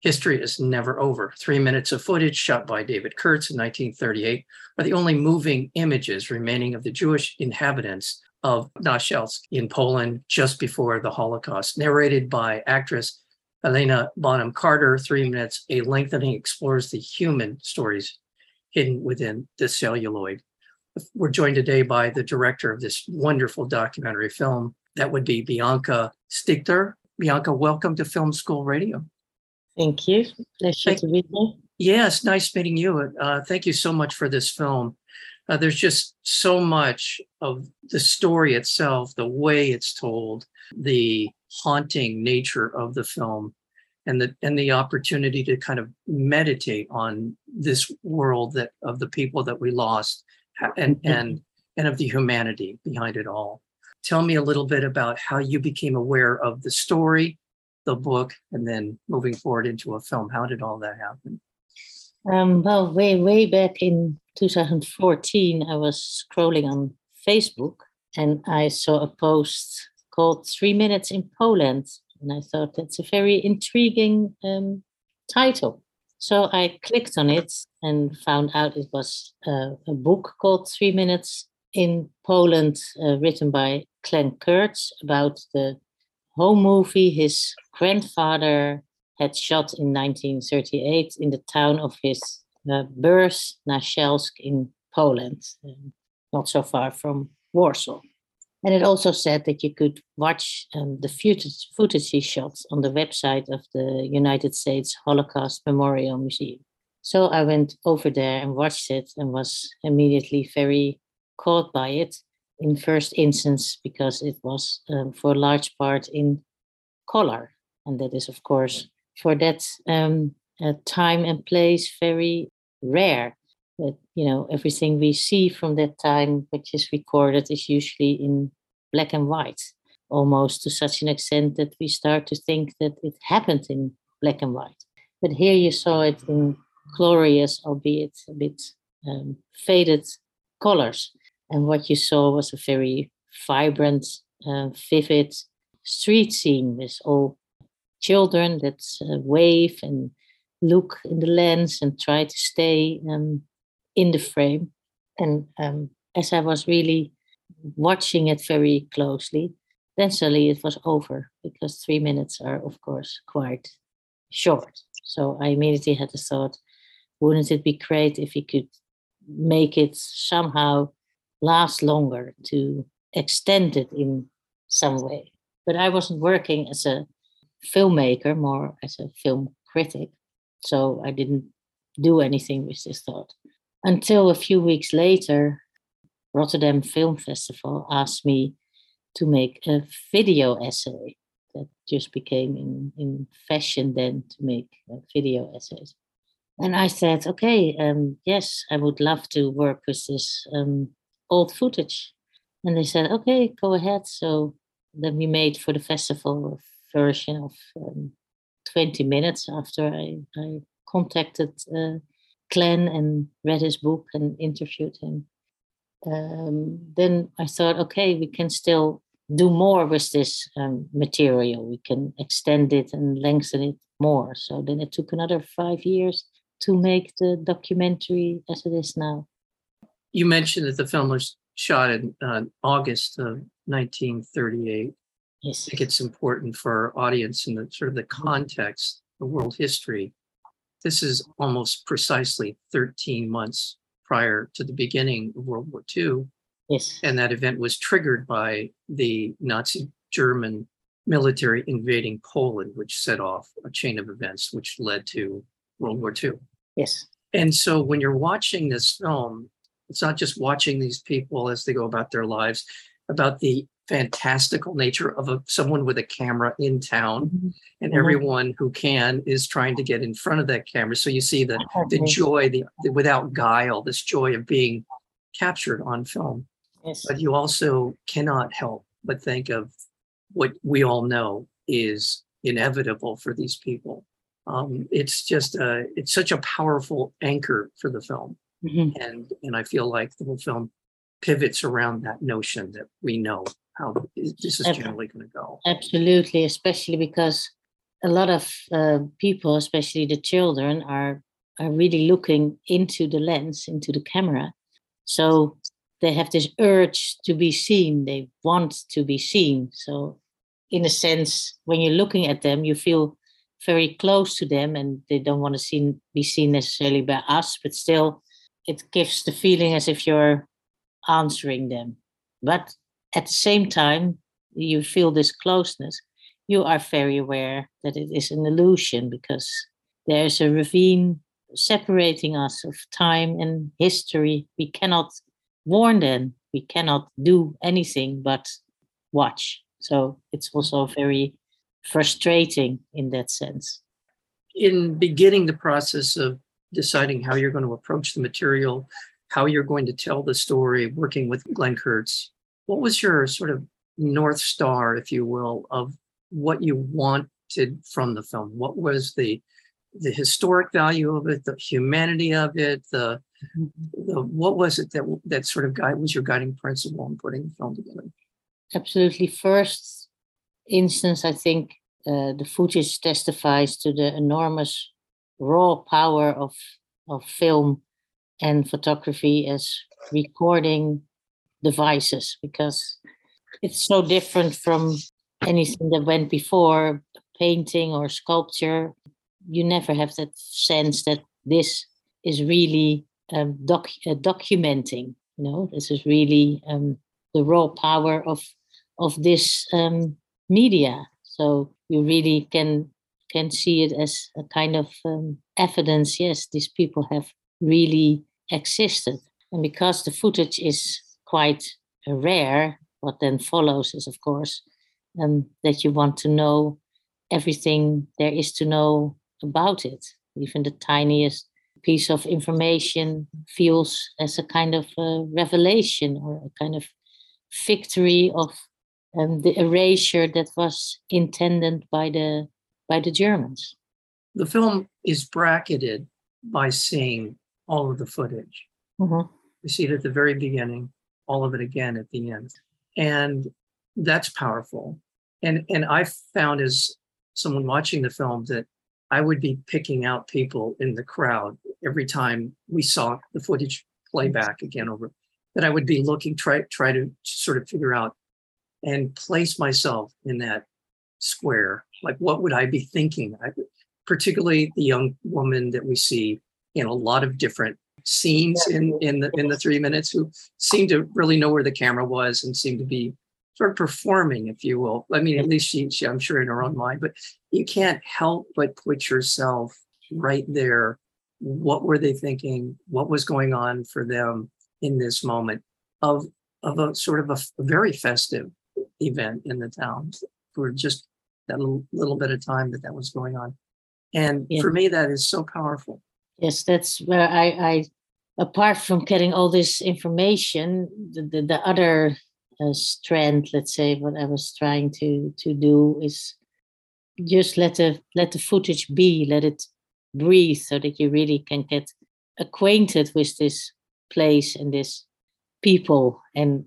history is never over. Three minutes of footage shot by David Kurtz in 1938 are the only moving images remaining of the Jewish inhabitants of Nasielsk in Poland just before the Holocaust, narrated by actress Helena Bonham Carter. Three minutes, a lengthening explores the human stories hidden within the celluloid. We're joined today by the director of this wonderful documentary film. That would be Bianca Stigter. Bianca, welcome to Film School Radio. Thank you. Pleasure thank, to be here. Yes, nice meeting you. Uh, thank you so much for this film. Uh, there's just so much of the story itself, the way it's told, the haunting nature of the film, and the and the opportunity to kind of meditate on this world that of the people that we lost, and mm-hmm. and and of the humanity behind it all. Tell me a little bit about how you became aware of the story the book and then moving forward into a film? How did all that happen? Um, well, way, way back in 2014, I was scrolling on Facebook and I saw a post called Three Minutes in Poland. And I thought that's a very intriguing um, title. So I clicked on it and found out it was uh, a book called Three Minutes in Poland, uh, written by Glenn Kurtz about the home movie his grandfather had shot in 1938 in the town of his uh, birth, Nasielsk in Poland, um, not so far from Warsaw. And it also said that you could watch um, the footage, footage he shot on the website of the United States Holocaust Memorial Museum. So I went over there and watched it and was immediately very caught by it in first instance because it was um, for a large part in color. And that is of course for that um, uh, time and place very rare. That you know everything we see from that time which is recorded is usually in black and white almost to such an extent that we start to think that it happened in black and white. But here you saw it in glorious albeit a bit um, faded colors and what you saw was a very vibrant, uh, vivid street scene with all children that uh, wave and look in the lens and try to stay um, in the frame. And um, as I was really watching it very closely, then suddenly it was over because three minutes are, of course, quite short. So I immediately had the thought, wouldn't it be great if we could make it somehow last longer, to extend it in some way. But I wasn't working as a filmmaker, more as a film critic. So I didn't do anything with this thought. Until a few weeks later, Rotterdam Film Festival asked me to make a video essay that just became in, in fashion then to make video essays. And I said, okay, um, yes, I would love to work with this um, old footage. And they said, okay, go ahead. So then we made for the festival a version of um, 20 minutes after I, I contacted uh, Glenn and read his book and interviewed him. Um, then I thought, okay, we can still do more with this um, material. We can extend it and lengthen it more. So then it took another five years to make the documentary as it is now you mentioned that the film was shot in uh, August of 1938. Yes. I think it's important for our audience in the sort of the context of world history. This is almost precisely 13 months prior to the beginning of World War II. Yes. And that event was triggered by the Nazi German military invading Poland, which set off a chain of events which led to World War II. Yes. And so when you're watching this film, it's not just watching these people as they go about their lives, about the fantastical nature of a, someone with a camera in town mm-hmm. and mm-hmm. everyone who can is trying to get in front of that camera so you see the the joy the, the, without guile this joy of being captured on film Yes. but you also cannot help but think of what we all know is inevitable for these people. Um, it's just a, it's such a powerful anchor for the film, Mhm. and and I feel like the whole film pivots around that notion that we know how this is generally going to go. Absolutely, especially because a lot of uh, people, especially the children, are are really looking into the lens, into the camera. So they have this urge to be seen. They want to be seen. So, in a sense, when you're looking at them, you feel very close to them, and they don't want to see, be seen necessarily by us, but still, it gives the feeling as if you're answering them. But at the same time, you feel this closeness, you are very aware that it is an illusion because there's a ravine separating us of time and history. We cannot warn them, we cannot do anything but watch. So it's also very frustrating in that sense. in beginning the process of deciding how you're going to approach the material, how you're going to tell the story, working with Glenn Kurtz, what was your sort of north star, if you will, of what you wanted from the film? What was the the historic value of it, the humanity of it, the, the what was it that that sort of guide was your guiding principle in putting the film together? Absolutely. First instance, I think uh, the footage testifies to the enormous raw power of, of film and photography as recording devices because it's so different from anything that went before painting or sculpture. You never have that sense that this is really um, doc- uh, documenting you know? This is really um, the raw power of of this um, media. So you really can can see it as a kind of um, evidence yes these people have really existed. And because the footage is quite uh, rare what then follows is of course um, that you want to know everything there is to know about it. Even the tiniest piece of information feels as a kind of uh, revelation or a kind of victory of um, the erasure that was intended by the by the Germans. The film is bracketed by seeing all of the footage. Mhm. We see it at the very beginning, all of it again at the end. And that's powerful. And and I found as someone watching the film that I would be picking out people in the crowd every time we saw the footage playback again over that I would be looking, try try to sort of figure out and place myself in that square. Like what would I be thinking? I, particularly the young woman that we see in a lot of different scenes in in the in the three minutes who seemed to really know where the camera was and seemed to be sort of performing, if you will. I mean, at least she, she I'm sure in her own mind, but you can't help but put yourself right there. What were they thinking? What was going on for them in this moment of of a sort of a very festive event in the town for just that little, little bit of time that that was going on. And Yeah. for me, that is so powerful. Yes, that's where I, I apart from getting all this information, the, the, the other uh, strand, let's say, what I was trying to to do is just let the let the footage be, let it breathe, so that you really can get acquainted with this place and this people, and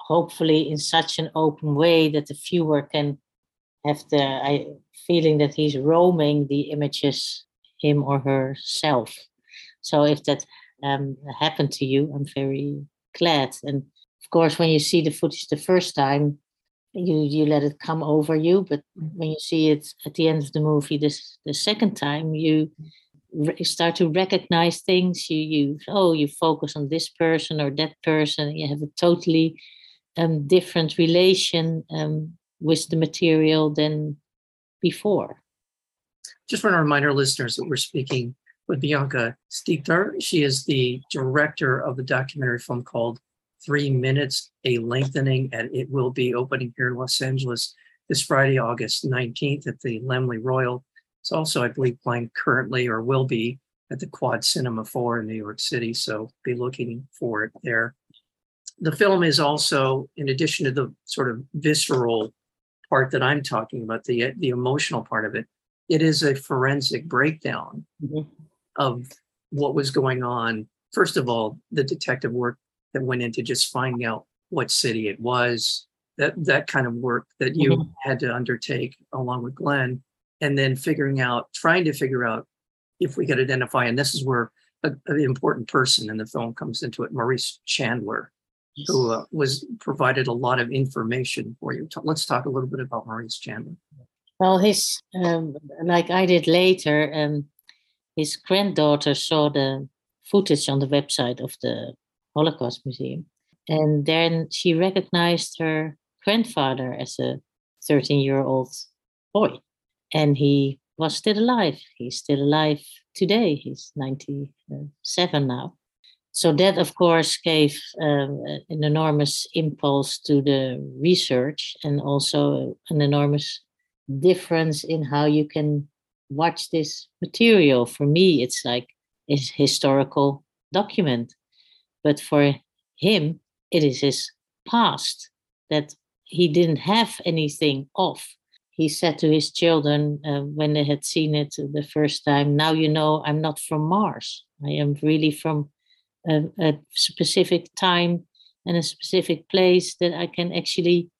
hopefully in such an open way that the viewer can have the I, feeling that he's roaming the images him or herself. So if that um, happened to you, I'm very glad. And of course, when you see the footage the first time, you you let it come over you. But when you see it at the end of the movie, this the second time, you re- start to recognize things. You you oh you focus on this person or that person. You have a totally um, different relation um, with the material than before. Just want to remind our listeners that we're speaking with Bianca Stigter. She is the director of the documentary film called Three Minutes, A Lengthening, and it will be opening here in Los Angeles this Friday, August 19th at the Laemmle Royal. It's also, I believe, playing currently or will be at the Quad Cinema 4 in New York City. So be looking for it there. the film is also, in addition to the sort of visceral part that I'm talking about, the the emotional part of it, it is a forensic breakdown Mhm. of what was going on. First of all, the detective work that went into just finding out what city it was, that that kind of work that you Mhm. had to undertake along with Glenn, and then figuring out, trying to figure out if we could identify, and this is where a, an important person in the film comes into it, Maurice Chandler. Who uh, was provided a lot of information for you. Ta- Let's talk a little bit about Maurice Chandler. Well, his um, like I did later, um, his granddaughter saw the footage on the website of the Holocaust Museum, and then she recognized her grandfather as a 13-year-old boy, and he was still alive. He's still alive today. He's 97 now. So that, of course, gave um, an enormous impulse to the research and also an enormous difference in how you can watch this material. For me, it's like a historical document, but for him, it is his past that he didn't have anything of. He said to his children uh, when they had seen it the first time, Now you know I'm not from Mars. I am really from a, a specific time and a specific place that I can actually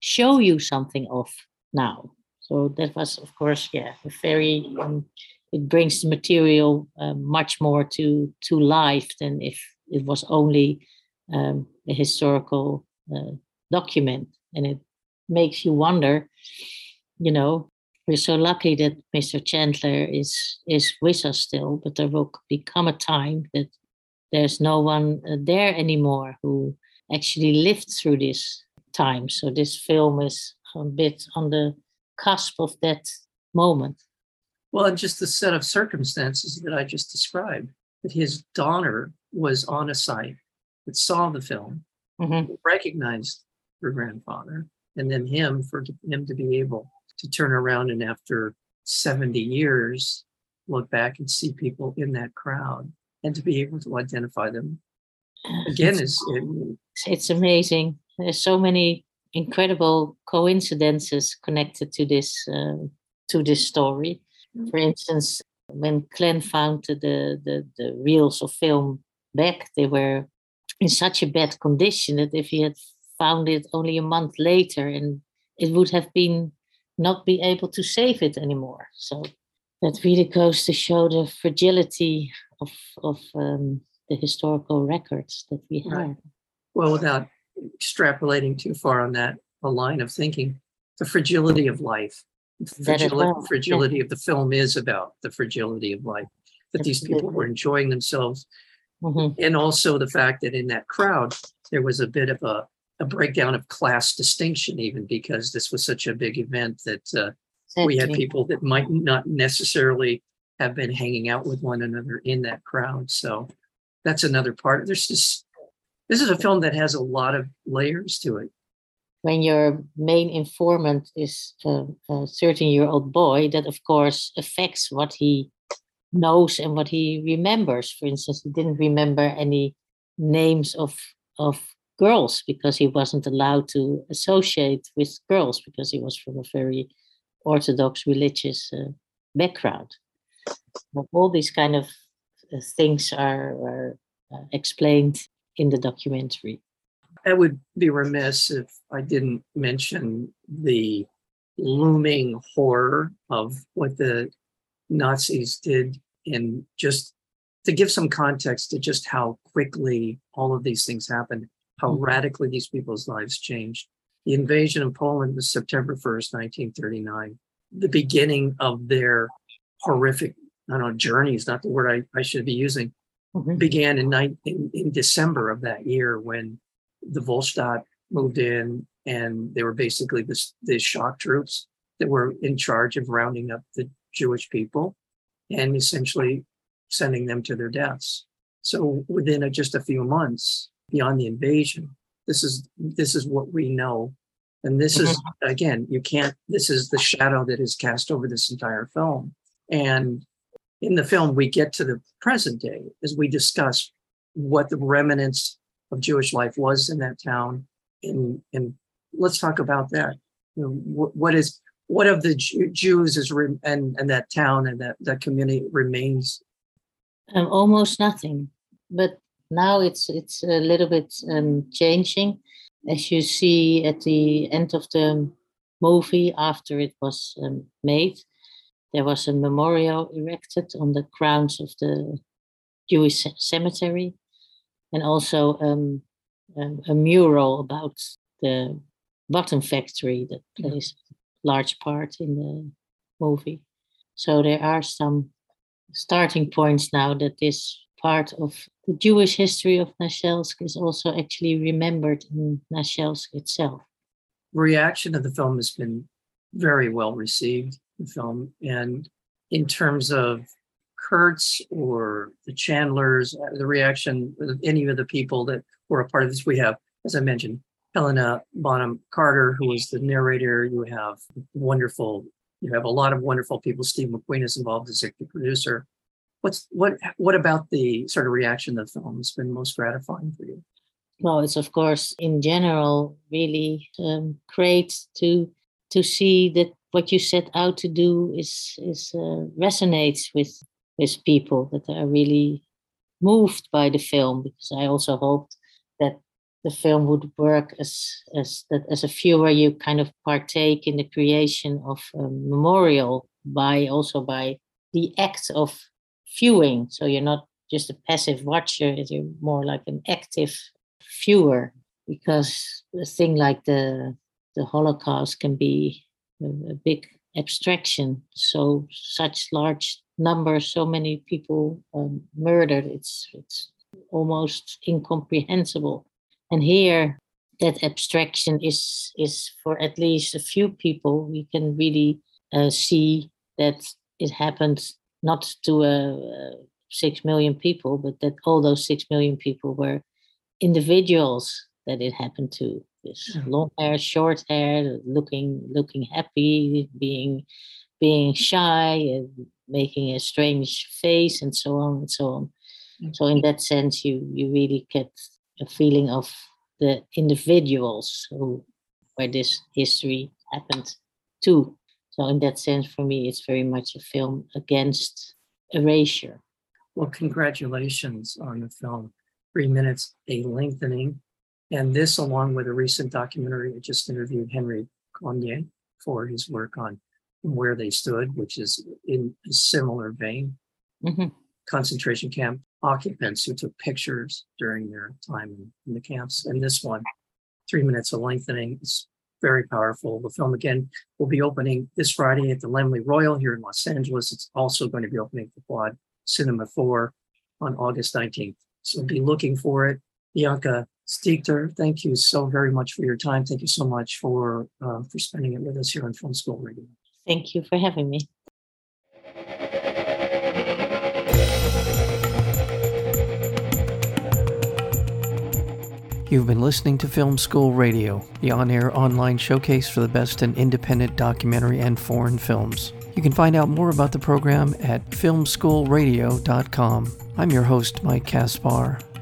show you something of now. So that was, of course, yeah, a very. Um, it brings the material uh, much more to to life than if it was only um, a historical uh, document, and it makes you wonder. You know, we're so lucky that Mr. Chandler is is with us still, but there will become a time that there's no one uh, there anymore who actually lived through this time. So this film is a bit on the cusp of that moment. Well, and just the set of circumstances that I just described, that his daughter was on a site that saw the film, Mhm. recognized her grandfather, and then him for him to be able to turn around and after 70 years look back and see people in that crowd and to be able to identify them again It's- is it- it's amazing. There's so many incredible coincidences connected to this uh, to this story. For instance, when Glenn found the, the the reels of film back, they were in such a bad condition that if he had found it only a month later, and it would have been not be able to save it anymore. So that really goes to show the fragility of of um, the historical records that we have. Right. well without extrapolating too far on that a line of thinking the fragility of life the That as fragility, yeah. fragility of the film is about the fragility of life that these people were enjoying themselves Mhm. and also the fact that in that crowd there was a bit of a, a breakdown of class distinction even because this was such a big event that uh, we had people that might not necessarily have been hanging out with one another in that crowd so that's another part there's just this is a film that has a lot of layers to it when your main informant is a, a 13 year old boy, that of course affects what he knows and what he remembers. For instance, he didn't remember any names of, of girls because he wasn't allowed to associate with girls because he was from a very orthodox religious uh, background. All these kind of uh, things are, are uh, explained in the documentary. I would be remiss if I didn't mention the looming horror of what the Nazis did in just to give some context to just how quickly all of these things happened, how Mhm. radically these people's lives changed. The invasion of Poland was September 1st, 1939. The beginning of their horrific, I don't know, journey is not the word I, I should be using, Mhm. began in, nine, in in December of that year when the Volstadt moved in and they were basically the, the shock troops that were in charge of rounding up the Jewish people and essentially sending them to their deaths. So within a, just a few months beyond the invasion, this is this is what we know. And this is again, you can't this is the shadow that is cast over this entire film. And in the film, we get to the present day as we discuss what the remnants of Jewish life was in that town. And, and let's talk about that. You know, what, what is, what of the Jews is, re- and, and that town and that, that community remains? Um, almost nothing, but now it's it's a little bit um, changing, as you see at the end of the movie after it was um, made. There was a memorial erected on the grounds of the Jewish cemetery, and also um, um, a mural about the button factory that plays a large part in the movie. So there are some starting points now that this part of the Jewish history of Nasielsk is also actually remembered in Nasielsk itself. reaction to the film has been very well received. The film, and in terms of Kurtz or the Chandlers, uh, the reaction of any of the people that were a part of this, we have, as I mentioned, Helena Bonham Carter, who was the narrator. You have wonderful, you have a lot of wonderful people. Steve McQueen is involved as the producer. What's what? What about the sort of reaction to the film has been most gratifying for you? Well, it's of course in general really um, great to to see that what you set out to do is is uh, resonates with with people that are really moved by the film because I also hoped that the film would work as as that as a viewer you kind of partake in the creation of a memorial by also by the act of viewing. So you're not just a passive watcher you're more like an active viewer because a thing like the the holocaust can be a, a big abstraction. So such large numbers so many people um, murdered it's it's almost incomprehensible. And here that abstraction is is for at least a few people. We can really uh, see that it happened not to uh, uh, six million people but that all those six million people were individuals that it happened to. Long hair short hair looking looking happy being being shy and making a strange face and so on and so on Mm. so in that sense you you really get a feeling of the individuals who where this history happened to so in that sense for me it's very much a film against erasure Well, congratulations on the film, Three Minutes, A Lengthening. And this, along with a recent documentary, I just interviewed Henry Cormier for his work on Where They Stood, which is in a similar vein. Mhm. Concentration camp occupants who took pictures during their time in, in the camps. And this one, Three Minutes, of Lengthening, is very powerful. The film, again, will be opening this Friday at the Laemmle Royal here in Los Angeles. It's also going to be opening at the Quad Cinema 4 on August 19th. So be looking for it. Bianca Stigter, thank you so very much for your time. Thank you so much for uh, for spending it with us here on Film School Radio. thank you for having me You've been listening to Film School Radio, the on air online showcase for the best in independent documentary and foreign films. You can find out more about the program at filmschoolradio.com. I'm your host, Mike Kaspar.